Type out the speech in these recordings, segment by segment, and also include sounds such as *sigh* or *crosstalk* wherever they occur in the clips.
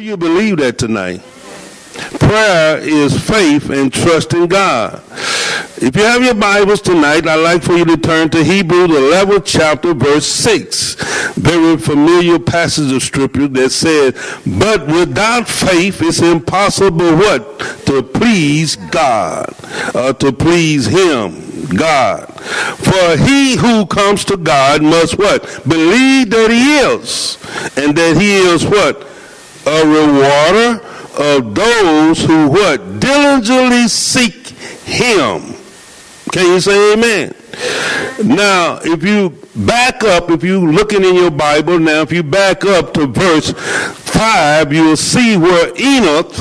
Do you believe that tonight? Prayer is faith and trust in God. If you have your Bibles tonight, I'd like for you to turn to Hebrews 11, chapter, verse 6. Very familiar passage of scripture that says, But without faith it's impossible what? To please God, uh, to please Him, God. For he who comes to God must what? Believe that He is, and that He is what? A rewarder of those who what? Diligently seek him. Can you say amen? Now, if you back up, if you looking in your Bible now, if you back up to verse 5, you'll see where Enoch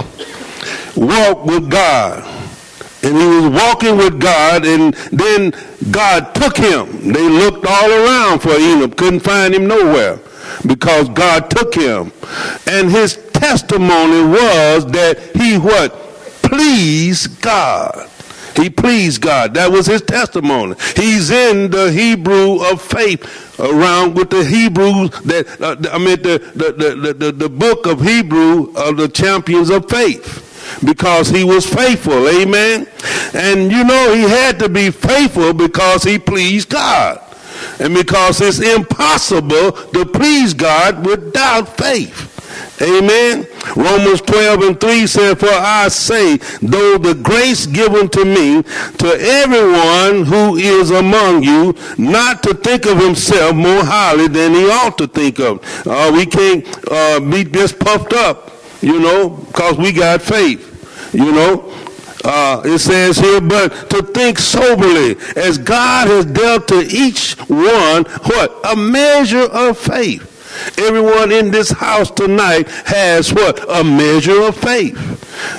walked with God. And he was walking with God, and then God took him. They looked all around for Enoch, couldn't find him nowhere because God took him. And his testimony was that he what? Pleased God. He pleased God. That was his testimony. He's in the Hebrew of faith around with the Hebrews that uh, I mean the the, the, the, the book of Hebrew of the champions of faith because he was faithful. Amen. And you know he had to be faithful because he pleased God. And because it's impossible to please God without faith. Amen. Romans 12 and 3 said, For I say, though the grace given to me, to everyone who is among you, not to think of himself more highly than he ought to think of. Uh, we can't uh, be just puffed up, you know, because we got faith. You know, uh, it says here, but to think soberly, as God has dealt to each one what a measure of faith. Everyone in this house tonight has what a measure of faith.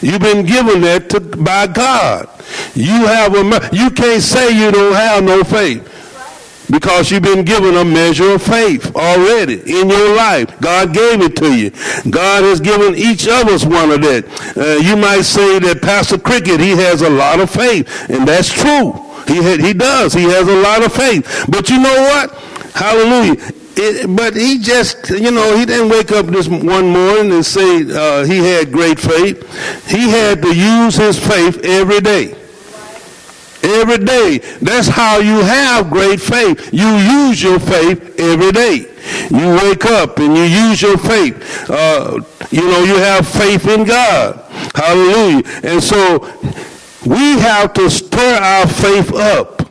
You've been given that to, by God. You have a. You can't say you don't have no faith because you've been given a measure of faith already in your life. God gave it to you. God has given each of us one of that. Uh, you might say that Pastor Cricket, he has a lot of faith, and that's true. He, he does. He has a lot of faith. But you know what? Hallelujah. It, but he just, you know, he didn't wake up this one morning and say uh, he had great faith. He had to use his faith every day. Every day. That's how you have great faith. You use your faith every day. You wake up and you use your faith. Uh, you know, you have faith in God. Hallelujah. And so we have to stir our faith up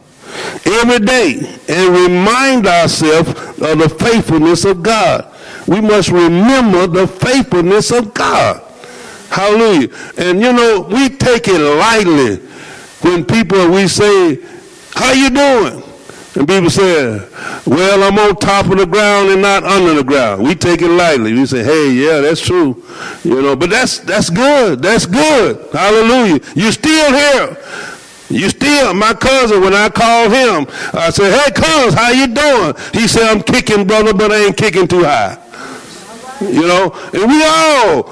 every day and remind ourselves of the faithfulness of God. We must remember the faithfulness of God. Hallelujah. And you know, we take it lightly when people, we say, how you doing? And people say, well, I'm on top of the ground and not under the ground. We take it lightly. We say, hey, yeah, that's true. You know, but that's, that's good. That's good. Hallelujah. You're still here. You still, my cousin, when I called him, I said, hey, cuz, how you doing? He said, I'm kicking, brother, but I ain't kicking too high. You know, and we all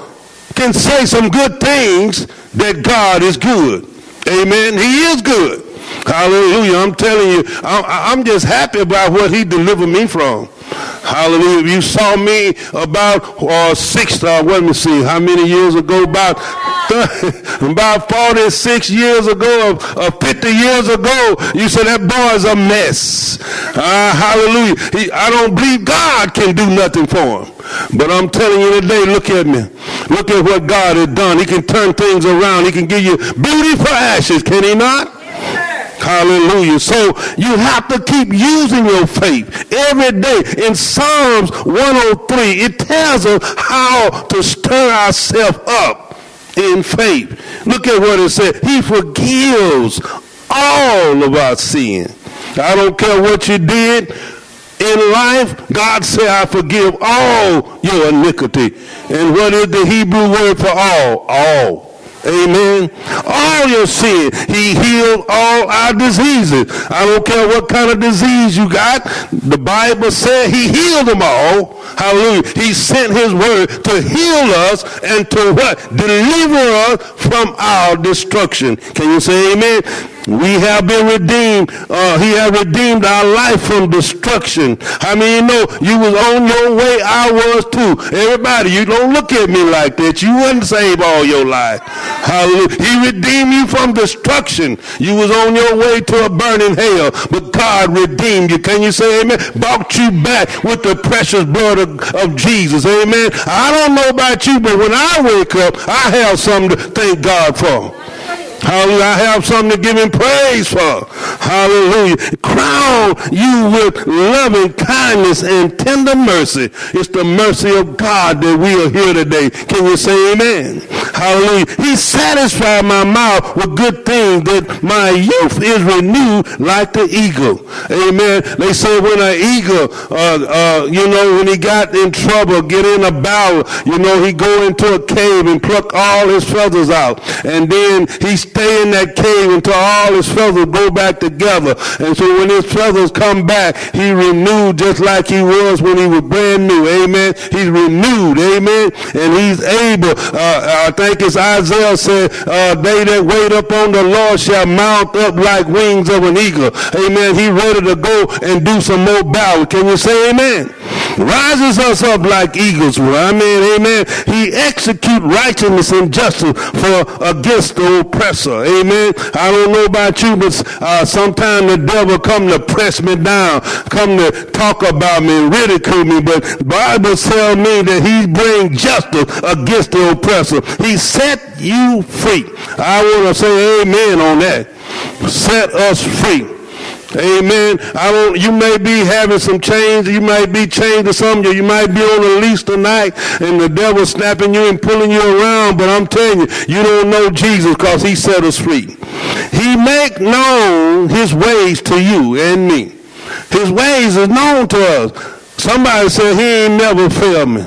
can say some good things that God is good. Amen. He is good. Hallelujah. I'm telling you, I'm just happy about what he delivered me from. Hallelujah. You saw me about uh, six, uh, let me see, how many years ago? About, *laughs* about 46 years ago, or, or 50 years ago, you said that boy's a mess. Uh, hallelujah. He, I don't believe God can do nothing for him. But I'm telling you today, look at me. Look at what God has done. He can turn things around. He can give you beauty for ashes, can he not? Hallelujah. So you have to keep using your faith every day. In Psalms 103, it tells us how to stir ourselves up in faith. Look at what it said. He forgives all of our sin. I don't care what you did in life, God said, I forgive all your iniquity. And what is the Hebrew word for all? All. Amen. All your sin. He healed all our diseases. I don't care what kind of disease you got. The Bible said he healed them all. Hallelujah. He sent his word to heal us and to what? Deliver us from our destruction. Can you say amen? We have been redeemed. Uh, he has redeemed our life from destruction. I mean, you know, you was on your way. I was too. Everybody, you don't look at me like that. You wasn't saved all your life. Hallelujah. He redeemed you from destruction. You was on your way to a burning hell, but God redeemed you. Can you say amen? Bought you back with the precious blood of, of Jesus. Amen. I don't know about you, but when I wake up, I have something to thank God for. Hallelujah. I have something to give him praise for. Hallelujah. Crown you with loving kindness and tender mercy. It's the mercy of God that we are here today. Can you say amen? Hallelujah. He satisfied my mouth with good things that my youth is renewed like the eagle. Amen. They say when an eagle, uh, uh, you know, when he got in trouble, get in a battle, you know, he go into a cave and pluck all his feathers out. And then he stay in that cave until all his feathers go back together. And so when his feathers come back, he renewed just like he was when he was brand new. Amen. He's renewed. Amen. And he's able. Uh, I think it's Isaiah said, uh, they that wait upon the Lord shall mount up like wings of an eagle. Amen. He ready to go and do some more battle. Can you say amen? Rises us up like eagles. I mean, amen. He execute righteousness and justice for against the oppressor oppressor. Amen. I don't know about you, but uh, sometimes the devil come to press me down, come to talk about me ridicule me. But Bible tell me that he bring justice against the oppressor. He set you free. I want to say amen on that. Set us free. Amen. I don't, you may be having some change. You might be chained to something. You might be on a leash tonight and the devil snapping you and pulling you around. But I'm telling you, you don't know Jesus because he set us free. He make known his ways to you and me. His ways is known to us. Somebody said he ain't never failed me.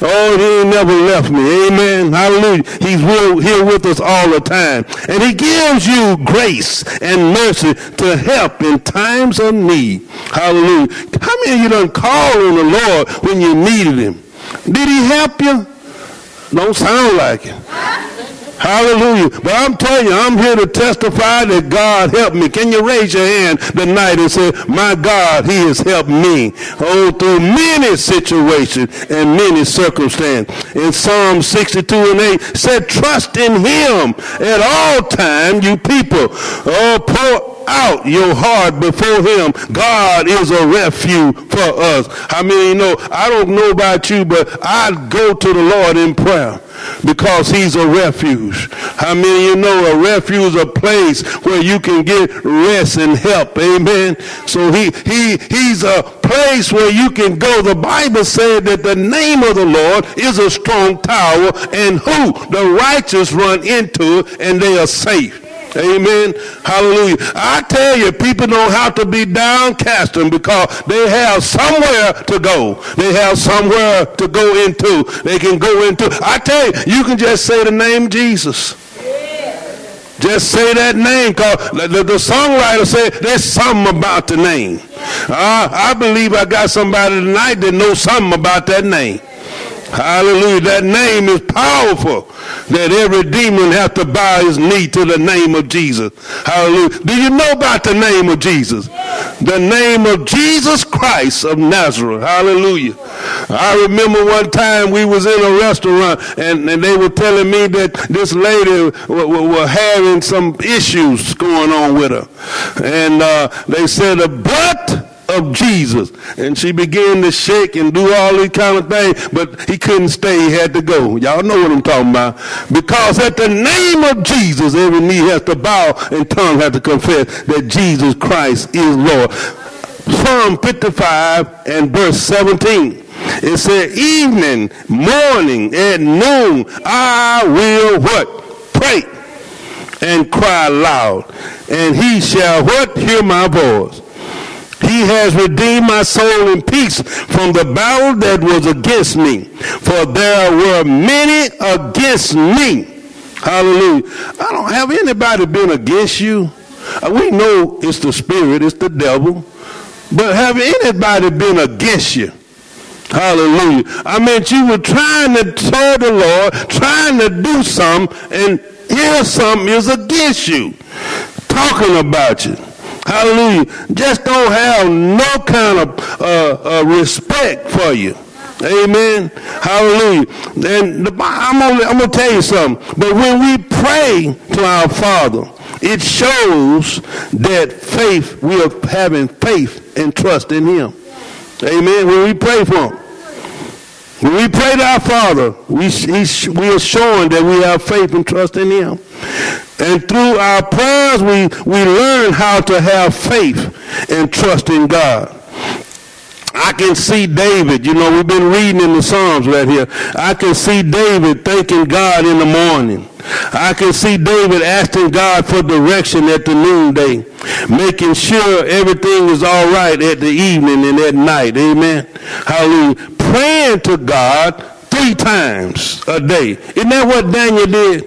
Oh, he ain't never left me. Amen. Hallelujah. He's real, here with us all the time. And he gives you grace and mercy to help in times of need. Hallelujah. How many of you done called on the Lord when you needed him? Did he help you? Don't sound like it. Hallelujah. But I'm telling you, I'm here to testify that God helped me. Can you raise your hand tonight and say, my God, he has helped me. Oh, through many situations and many circumstances. In Psalm 62 and 8 said, trust in him at all times, you people. Oh, pour out your heart before him. God is a refuge for us. I mean, you know, I don't know about you, but I go to the Lord in prayer because he's a refuge. I mean, you know, a refuge a place where you can get rest and help. Amen. So he, he, he's a place where you can go. The Bible said that the name of the Lord is a strong tower and who the righteous run into and they are safe. Amen. Hallelujah. I tell you, people don't have to be downcast because they have somewhere to go. They have somewhere to go into. They can go into. I tell you, you can just say the name Jesus. Just say that name because the, the, songwriter said there's something about the name. Uh, I believe I got somebody tonight that knows something about that name. Hallelujah. That name is powerful. That every demon has to bow his knee to the name of Jesus. Hallelujah. Do you know about the name of Jesus? The name of Jesus Christ of Nazareth. Hallelujah. I remember one time we was in a restaurant and, and they were telling me that this lady were having some issues going on with her. And uh, they said, but Jesus. And she began to shake and do all these kind of things, but he couldn't stay. He had to go. Y'all know what I'm talking about. Because at the name of Jesus, every knee has to bow and tongue has to confess that Jesus Christ is Lord. Psalm 55 and verse 17. It said, evening, morning, and noon, I will what? Pray and cry loud, and he shall what? Hear my voice. He has redeemed my soul in peace from the battle that was against me. For there were many against me. Hallelujah. I don't have anybody been against you. Uh, we know it's the spirit, it's the devil. But have anybody been against you? Hallelujah. I meant you were trying to serve the Lord, trying to do something, and here something is against you talking about you. Hallelujah. Just don't have no kind of uh, uh, respect for you. Amen. Hallelujah. And the, I'm gonna, I'm gonna tell you something. But when we pray to our Father, it shows that faith, we are having faith and trust in Him. Amen. When we pray for Him. When we pray to our Father, we, we are showing that we have faith and trust in Him. And through our prayers, we, we learn how to have faith and trust in God. I can see David, you know, we've been reading in the Psalms right here. I can see David thanking God in the morning. I can see David asking God for direction at the noonday, making sure everything is all right at the evening and at night. Amen. Hallelujah. Praying to God three times a day. Isn't that what Daniel did?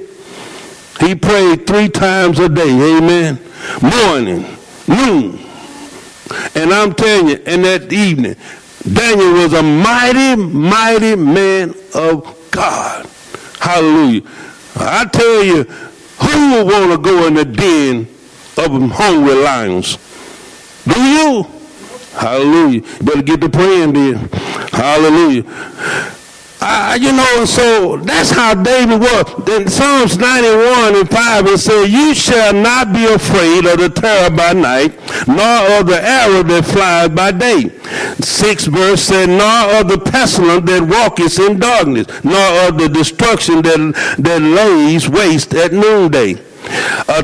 He prayed three times a day. Amen. Morning, noon, and I'm telling you, in that evening, Daniel was a mighty, mighty man of God. Hallelujah. I tell you, who would want to go in the den of hungry lions? Do you? Hallelujah. Better get to praying then. Hallelujah. Uh, you know, so that's how David was. In Psalms 91 and 5, it says, You shall not be afraid of the terror by night, nor of the arrow that flies by day. 6 verse said, Nor of the pestilence that walketh in darkness, nor of the destruction that, that lays waste at noonday. A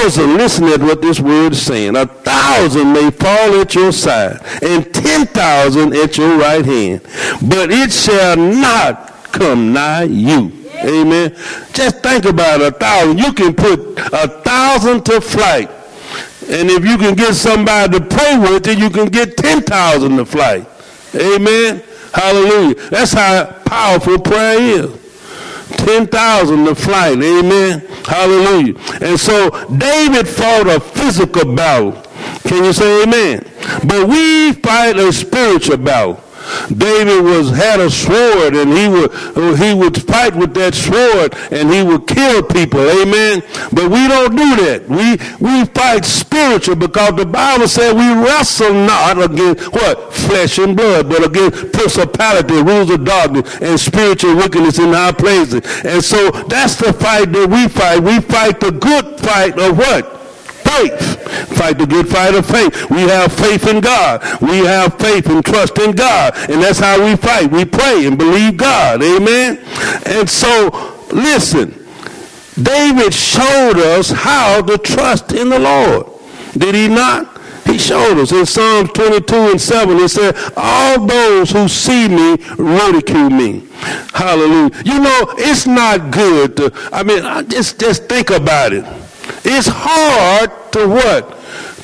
thousand, listen to what this word is saying. A thousand may fall at your side, and ten thousand at your right hand, but it shall not come nigh you. Amen. Just think about a thousand. You can put a thousand to flight. And if you can get somebody to pray with it, you can get 10,000 to flight. Amen. Hallelujah. That's how powerful prayer is. 10,000 to flight. Amen. Hallelujah. And so David fought a physical battle. Can you say amen? But we fight a spiritual battle. David was had a sword and he would he would fight with that sword and he would kill people. Amen. But we don't do that. We we fight spiritual because the Bible said we wrestle not against what? Flesh and blood, but against principality, rules of darkness, and spiritual wickedness in high places. And so that's the fight that we fight. We fight the good fight of what? Faith. Fight the good fight of faith. We have faith in God. We have faith and trust in God. And that's how we fight. We pray and believe God. Amen. And so, listen, David showed us how to trust in the Lord. Did he not? He showed us in Psalms 22 and 7. He said, All those who see me ridicule me. Hallelujah. You know, it's not good to, I mean, just, just think about it. It's hard to what?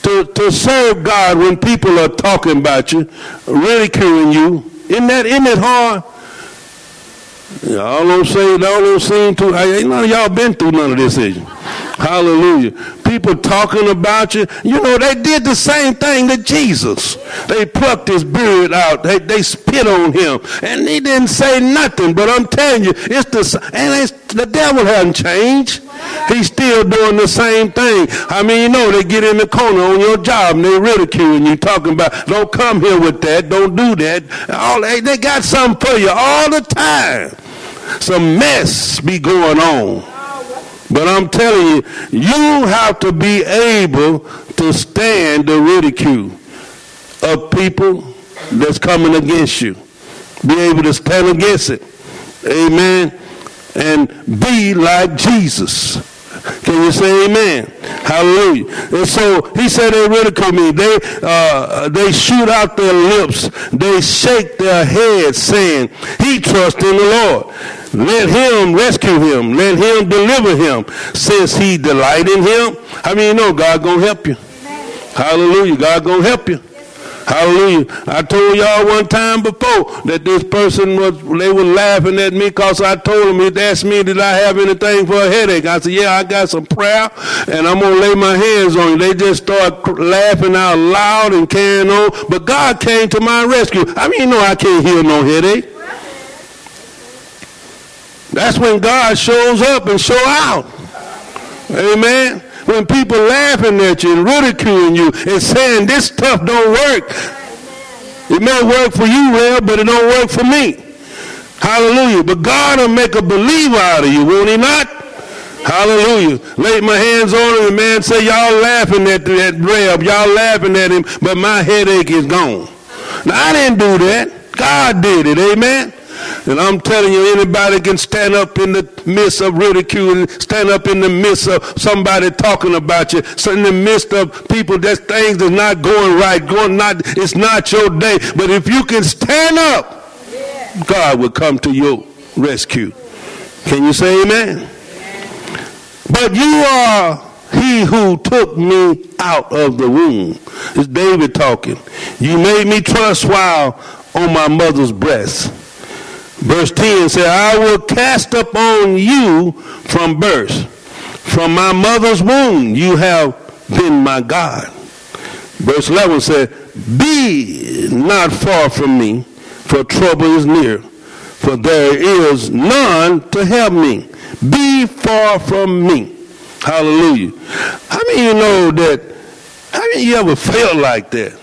To, to serve God when people are talking about you, ridiculing you. Isn't that, isn't it hard? Y'all don't say, y'all don't seem to, ain't none of y'all been through none of this, is you? Hallelujah. People talking about you. You know, they did the same thing to Jesus. They plucked his beard out. They, they spit on him. And he didn't say nothing. But I'm telling you, it's the, and it's, the devil hasn't changed. He's still doing the same thing. I mean, you know, they get in the corner on your job and they ridiculing you, talking about, don't come here with that, don't do that. All, they, they got something for you all the time. Some mess be going on. But I'm telling you, you have to be able to stand the ridicule of people that's coming against you. Be able to stand against it. Amen. And be like Jesus. Can you say amen? Hallelujah. And so he said they ridicule me. They, uh, they shoot out their lips. They shake their heads saying, he trusts in the Lord. Let him rescue him. Let him deliver him since he delight in him. I mean, you know God gonna help you. Hallelujah. God gonna help you. Hallelujah. I told y'all one time before that this person was, they were laughing at me because I told them, he asked me, did I have anything for a headache? I said, yeah, I got some prayer and I'm going to lay my hands on you. They just start laughing out loud and carrying on. But God came to my rescue. I mean, you know I can't heal no headache. That's when God shows up and show out. Amen. when people laughing at you and ridiculing you and saying this stuff don't work. It may work for you, well, but it don't work for me. Hallelujah. But God will make a believer out of you, won't he not? Hallelujah. Laid my hands on him and man say, y'all laughing at that Reb. Y'all laughing at him, but my headache is gone. Now, I didn't do that. God did it. Amen. And I'm telling you, anybody can stand up in the midst of ridicule, stand up in the midst of somebody talking about you, so in the midst of people that things are not going right, going not, it's not your day. But if you can stand up, God will come to your rescue. Can you say amen? But you are he who took me out of the womb. It's David talking. You made me trust while on my mother's breast. Verse 10 says, I will cast upon you from birth. From my mother's womb you have been my God. Verse 11 said, Be not far from me, for trouble is near, for there is none to help me. Be far from me. Hallelujah. How many you know that, how many you ever felt like that?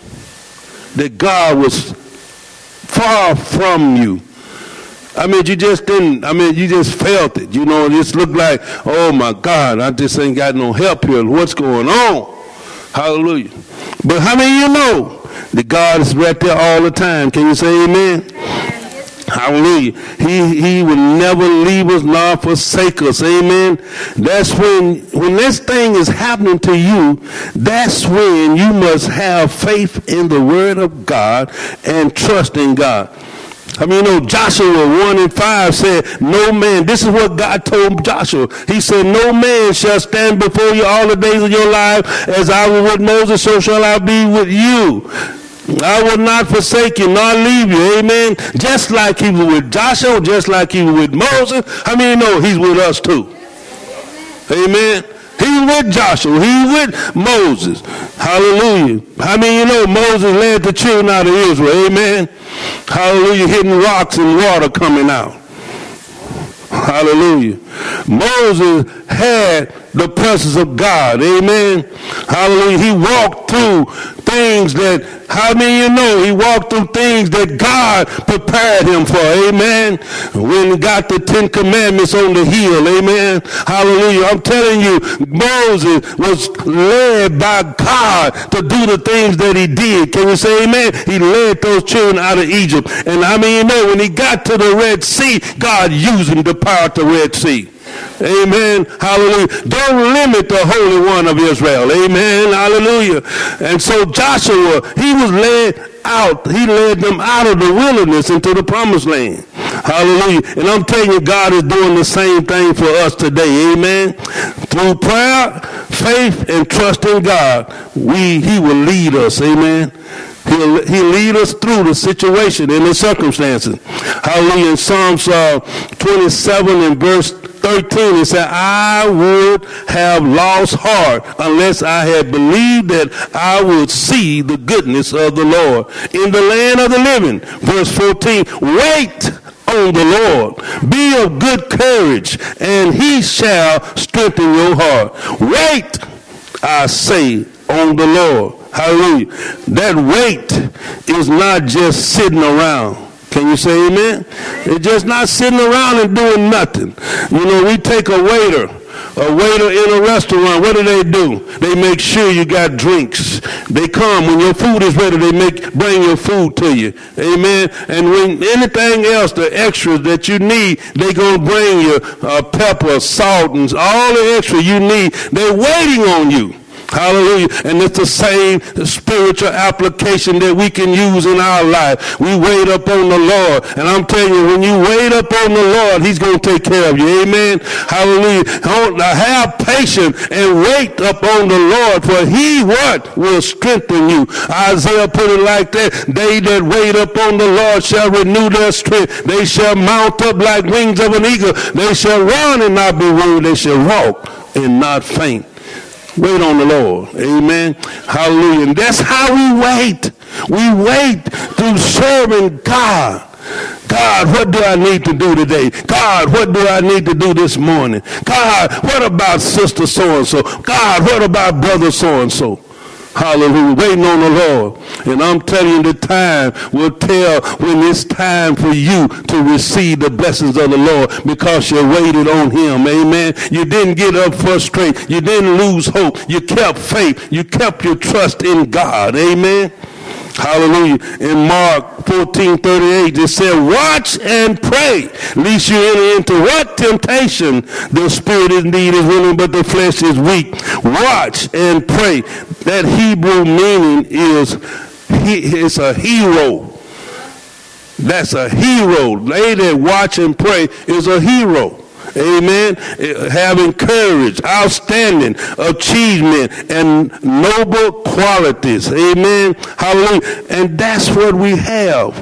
That God was far from you. I mean, you just didn't, I mean, you just felt it. You know, it just looked like, oh my God, I just ain't got no help here. What's going on? Hallelujah. But how many you know that God is right there all the time? Can you say amen? Hallelujah. He, he will never leave us nor forsake us. Amen. That's when, when this thing is happening to you, that's when you must have faith in the word of God and trust in God. I mean, you know, Joshua 1 and 5 said, No man, this is what God told Joshua. He said, No man shall stand before you all the days of your life. As I was with Moses, so shall I be with you. I will not forsake you, nor leave you. Amen. Just like he was with Joshua, just like he was with Moses. I mean, you know, he's with us too. Amen. He with Joshua. He with Moses. Hallelujah. I mean, you know, Moses led the children out of Israel. Amen. Hallelujah. Hitting rocks and water coming out. Hallelujah. Moses had the presence of God. Amen. Hallelujah. He walked through things that, how many you know, he walked through things that God prepared him for. Amen. When he got the Ten Commandments on the hill. Amen. Hallelujah. I'm telling you, Moses was led by God to do the things that he did. Can you say amen? He led those children out of Egypt. And I mean, you know, when he got to the Red Sea, God used him to part the Red Sea. Amen. Hallelujah. Don't limit the Holy One of Israel. Amen. Hallelujah. And so Joshua, he was led out. He led them out of the wilderness into the promised land. Hallelujah. And I'm telling you, God is doing the same thing for us today. Amen. Through prayer, faith, and trust in God, we, he will lead us. Amen. He'll, he'll lead us through the situation and the circumstances. Hallelujah. In Psalms uh, 27 and verse 13, it said, I would have lost heart unless I had believed that I would see the goodness of the Lord in the land of the living. Verse 14, wait on the Lord. Be of good courage, and he shall strengthen your heart. Wait, I say, on the Lord. Hallelujah. That wait is not just sitting around. Can you say amen? It's just not sitting around and doing nothing. You know, we take a waiter, a waiter in a restaurant, what do they do? They make sure you got drinks. They come when your food is ready, they make bring your food to you. Amen. And when anything else, the extras that you need, they gonna bring you uh, pepper, salt, and all the extra you need. They're waiting on you. Hallelujah. And it's the same spiritual application that we can use in our life. We wait upon the Lord. And I'm telling you, when you wait upon the Lord, he's going to take care of you. Amen. Hallelujah. Have patience and wait upon the Lord, for he what? Will strengthen you. Isaiah put it like that. They that wait upon the Lord shall renew their strength. They shall mount up like wings of an eagle. They shall run and not be weary. They shall walk and not faint. Wait on the Lord. Amen. Hallelujah. And that's how we wait. We wait through serving God. God, what do I need to do today? God, what do I need to do this morning? God, what about sister so and so? God, what about brother so and so? Hallelujah. Waiting on the Lord. And I'm telling you, the time will tell when it's time for you to receive the blessings of the Lord because you waited on him. Amen. You didn't get up frustrated. You didn't lose hope. You kept faith. You kept your trust in God. Amen. Hallelujah. In Mark 14, 38, it said, watch and pray, lest you enter into what temptation? The spirit indeed is willing, but the flesh is weak. Watch and pray. That Hebrew meaning is, he, it's a hero. That's a hero. They that watch and pray is a hero. Amen. Having courage, outstanding achievement, and noble qualities. Amen. Hallelujah. And that's what we have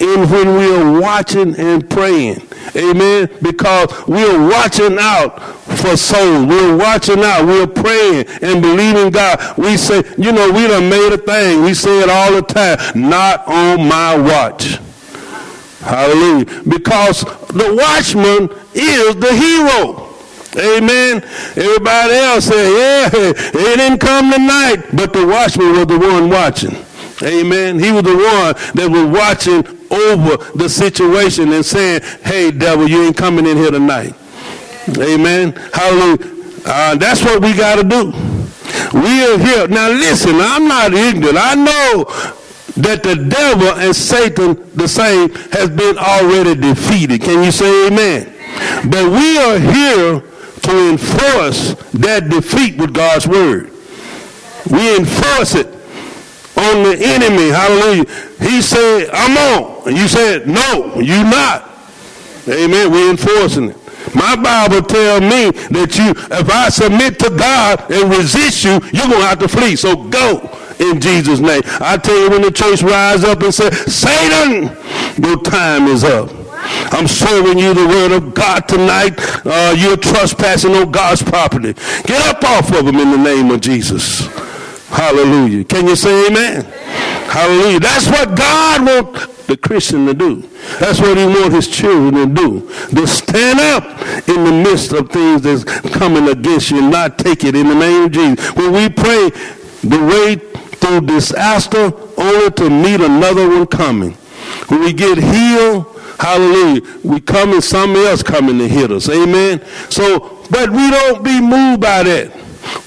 in when we are watching and praying. Amen. Because we're watching out for souls. We're watching out. We're praying and believing God. We say, you know, we done made a thing. We say it all the time. Not on my watch. Hallelujah. Because the watchman is the hero. Amen. Everybody else said, yeah, he didn't come tonight. But the watchman was the one watching. Amen. He was the one that was watching over the situation and saying, hey, devil, you ain't coming in here tonight. Amen. Hallelujah. Uh, that's what we got to do. We are here. Now listen, I'm not ignorant. I know that the devil and Satan, the same, has been already defeated. Can you say amen? But we are here to enforce that defeat with God's word. We enforce it on the enemy. Hallelujah. He said, I'm on. And you said, no, you're not. Amen. We're enforcing it. My Bible tells me that you, if I submit to God and resist you, you're going to have to flee. So go in Jesus' name. I tell you, when the church rise up and say, Satan, your time is up. I'm serving you the word of God tonight. Uh, you're trespassing on God's property. Get up off of them in the name of Jesus. Hallelujah. Can you say amen? Hallelujah. That's what God wants the Christian to do. That's what he wants his children to do. To stand up in the midst of things that's coming against you and not take it in the name of Jesus. When we pray, the way through disaster only to meet another one coming. When we get healed, hallelujah, we come and somebody else coming to hit us. Amen. So, but we don't be moved by that.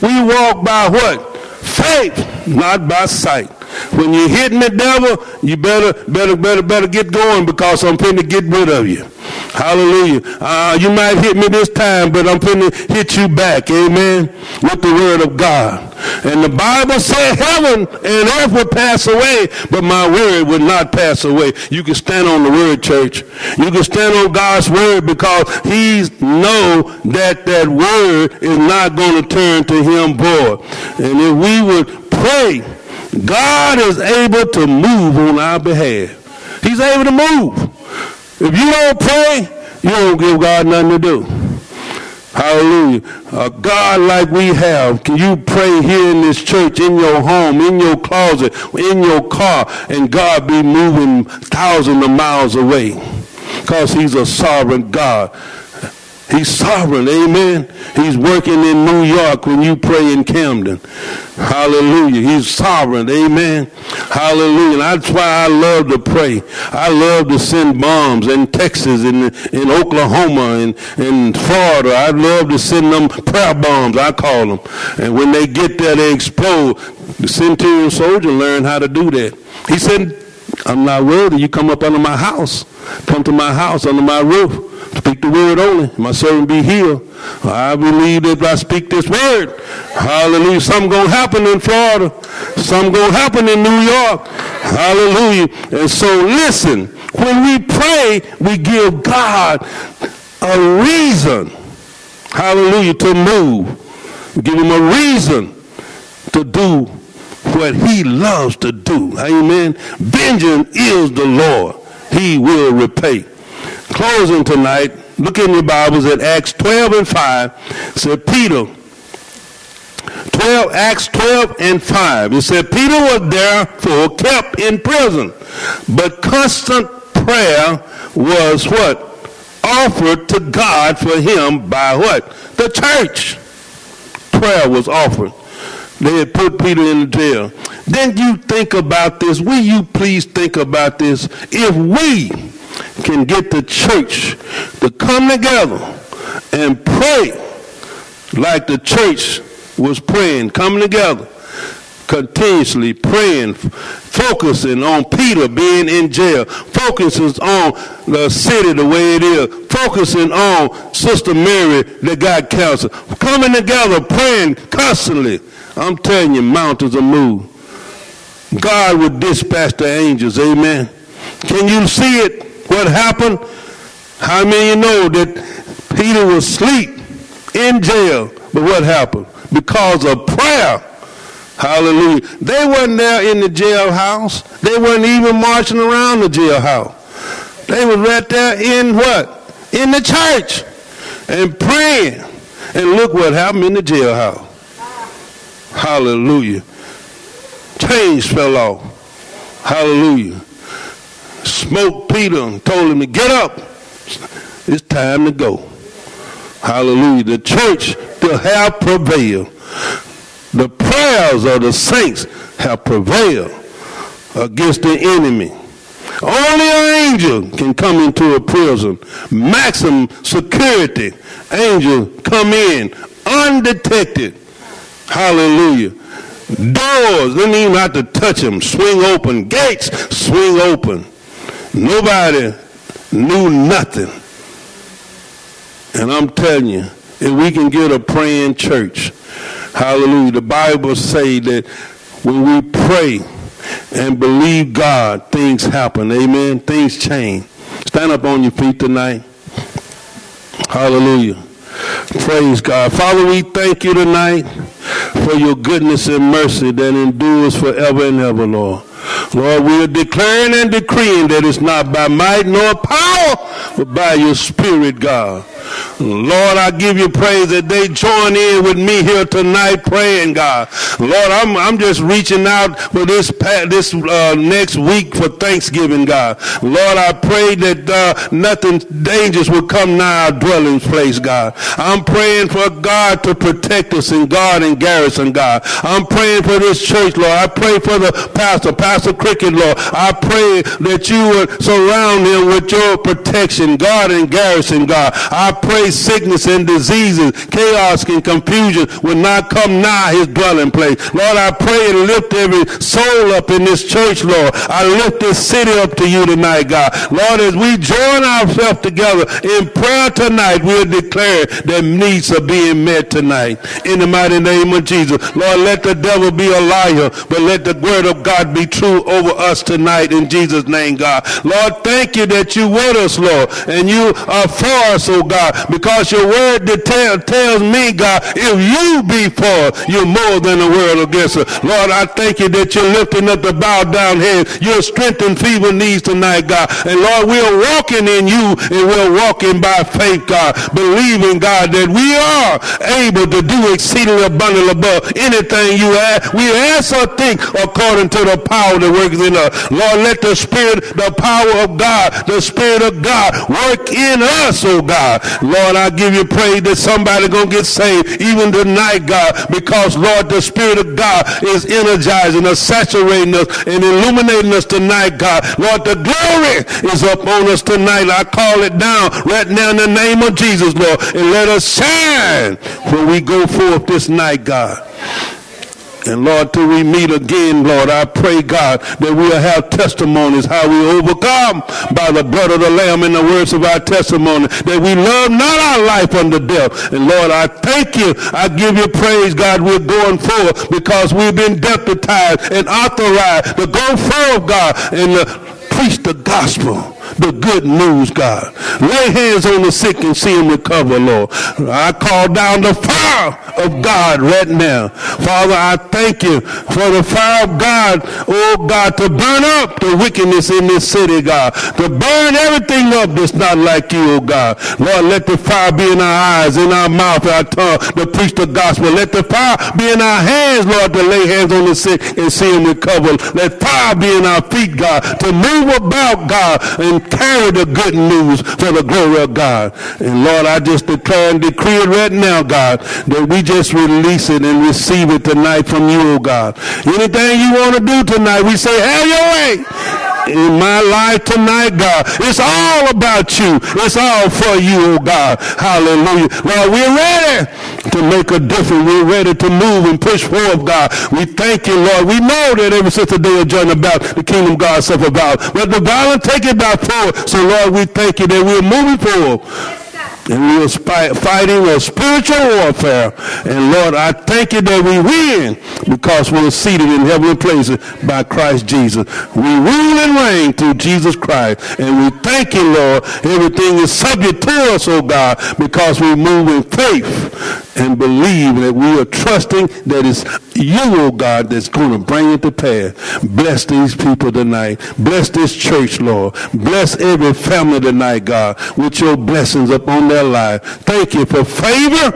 We walk by what? Faith, not by sight. When you're hitting the devil, you better, better, better, better get going because I'm finna get rid of you. Hallelujah. Uh, you might hit me this time, but I'm finna hit you back. Amen. With the word of God. And the Bible said heaven and earth will pass away, but my word will not pass away. You can stand on the word, church. You can stand on God's word because he know that that word is not going to turn to him void. And if we would pray, God is able to move on our behalf. He's able to move. If you don't pray, you don't give God nothing to do. Hallelujah. A God like we have, can you pray here in this church, in your home, in your closet, in your car, and God be moving thousands of miles away? Because he's a sovereign God. He's sovereign, amen. He's working in New York when you pray in Camden. Hallelujah. He's sovereign, amen. Hallelujah. That's why I love to pray. I love to send bombs in Texas, in, in Oklahoma, in, in Florida. I love to send them prayer bombs, I call them. And when they get there, they explode. The centurion soldier learned how to do that. He said, I'm not worthy. You come up under my house. Come to my house, under my roof. Speak the word only. My servant be healed. I believe that if I speak this word, hallelujah, something going to happen in Florida. Something going to happen in New York. Hallelujah. And so listen, when we pray, we give God a reason, hallelujah, to move. Give him a reason to do what he loves to do. Amen. Benjamin is the Lord. He will repay closing tonight, look in your Bibles at Acts 12 and 5. It said Peter, 12, Acts 12 and 5. It said Peter was therefore kept in prison, but constant prayer was what? Offered to God for him by what? The church. Prayer was offered. They had put Peter in the jail. Then you think about this. Will you please think about this? If we can get the church to come together and pray like the church was praying, coming together, continuously praying, focusing on Peter being in jail, focusing on the city the way it is, focusing on Sister Mary that got cancer, coming together, praying constantly. I'm telling you, mountains will move. God would dispatch the angels, amen. Can you see it? What happened? How many you know that Peter was asleep in jail? But what happened? Because of prayer. Hallelujah. They weren't there in the jailhouse. They weren't even marching around the jailhouse. They were right there in what? In the church. And praying. And look what happened in the jailhouse. Hallelujah. Chains fell off. Hallelujah. Smoked Peter and told him to get up. It's time to go. Hallelujah. The church to have prevailed. The prayers of the saints have prevailed against the enemy. Only an angel can come into a prison. Maximum security. Angel come in undetected. Hallelujah. Doors, they didn't even have to touch them. Swing open. Gates, swing open. Nobody knew nothing. And I'm telling you, if we can get a praying church, hallelujah, the Bible say that when we pray and believe God, things happen. Amen. Things change. Stand up on your feet tonight. Hallelujah. Praise God. Father, we thank you tonight for your goodness and mercy that endures forever and ever, Lord. Lord, we are declaring and decreeing that it's not by might nor power, but by your spirit, God. Lord, I give you praise that they join in with me here tonight praying, God. Lord, I'm, I'm just reaching out for this this uh, next week for Thanksgiving, God. Lord, I pray that uh, nothing dangerous will come nigh our dwelling place, God. I'm praying for God to protect us in God and garrison, God. I'm praying for this church, Lord. I pray for the pastor, Pastor Cricket, Lord. I pray that you would surround him with your protection, God and garrison, God. I pray sickness and diseases, chaos and confusion will not come nigh his dwelling place. Lord, I pray and lift every soul up in this church, Lord. I lift this city up to you tonight, God. Lord, as we join ourselves together in prayer tonight, we'll declare that needs are being met tonight. In the mighty name of Jesus. Lord, let the devil be a liar, but let the word of God be true over us tonight in Jesus' name, God. Lord, thank you that you with us, Lord, and you are for us, oh God, because your word detail, tells me, God, if you be for us, you're more than the world against us. Lord, I thank you that you're lifting up the bowed down head. You're strengthening feeble knees tonight, God. And Lord, we're walking in you and we're walking by faith, God, believing, God, that we are able to do exceedingly abundantly above anything you ask. We ask or think according to the power that works in us. Lord, let the Spirit, the power of God, the Spirit of God work in us, oh God. Lord, I give you praise that somebody gonna get saved even tonight, God, because Lord, the Spirit of God is energizing us, saturating us, and illuminating us tonight, God. Lord, the glory is upon us tonight. I call it down right now in the name of Jesus, Lord, and let us shine when we go forth this night, God. And Lord, till we meet again, Lord, I pray, God, that we'll have testimonies how we overcome by the blood of the Lamb and the words of our testimony, that we love not our life unto death. And Lord, I thank you. I give you praise, God. We're going forward because we've been deputized and authorized to go forward, God, and to preach the gospel the good news, God. Lay hands on the sick and see them recover, Lord. I call down the fire of God right now. Father, I thank you for the fire of God, oh God, to burn up the wickedness in this city, God. To burn everything up that's not like you, oh God. Lord, let the fire be in our eyes, in our mouth, our tongue, to preach the gospel. Let the fire be in our hands, Lord, to lay hands on the sick and see them recover. Let fire be in our feet, God, to move about, God, and and carry the good news for the glory of God. And Lord, I just declare and decree it right now, God, that we just release it and receive it tonight from you, oh God. Anything you want to do tonight, we say, have your way in my life tonight, God. It's all about you. It's all for you, oh God. Hallelujah. Lord, we're ready to make a difference. We're ready to move and push forward, God. We thank you, Lord. We know that ever since the day of joining about the kingdom God suffer about. But the violent take it by force. So, Lord, we thank you that we're moving forward and we are fighting a spiritual warfare. And Lord, I thank you that we win because we're seated in heavenly places by Christ Jesus. We rule and reign through Jesus Christ. And we thank you, Lord. Everything is subject to us, oh God, because we move in faith and believe that we are trusting that it's you, oh God, that's going to bring it to pass. Bless these people tonight. Bless this church, Lord. Bless every family tonight, God, with your blessings upon their life. Thank you for favor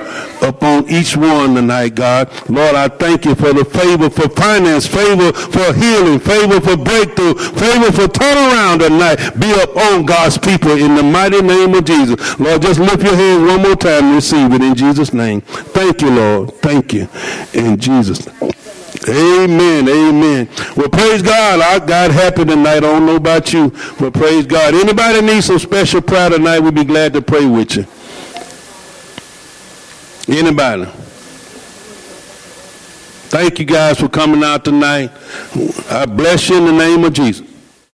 upon each one tonight, God. Lord, I thank you for the favor for finance, favor for healing, favor for breakthrough, favor for turnaround tonight. Be upon God's people in the mighty name of Jesus. Lord, just lift your hands one more time and receive it in Jesus' name. Thank you, Lord. Thank you. In Jesus' Amen. Amen. Well, praise God. I got happy tonight. I don't know about you, but praise God. Anybody need some special prayer tonight? We'd be glad to pray with you. Anybody? Thank you guys for coming out tonight. I bless you in the name of Jesus.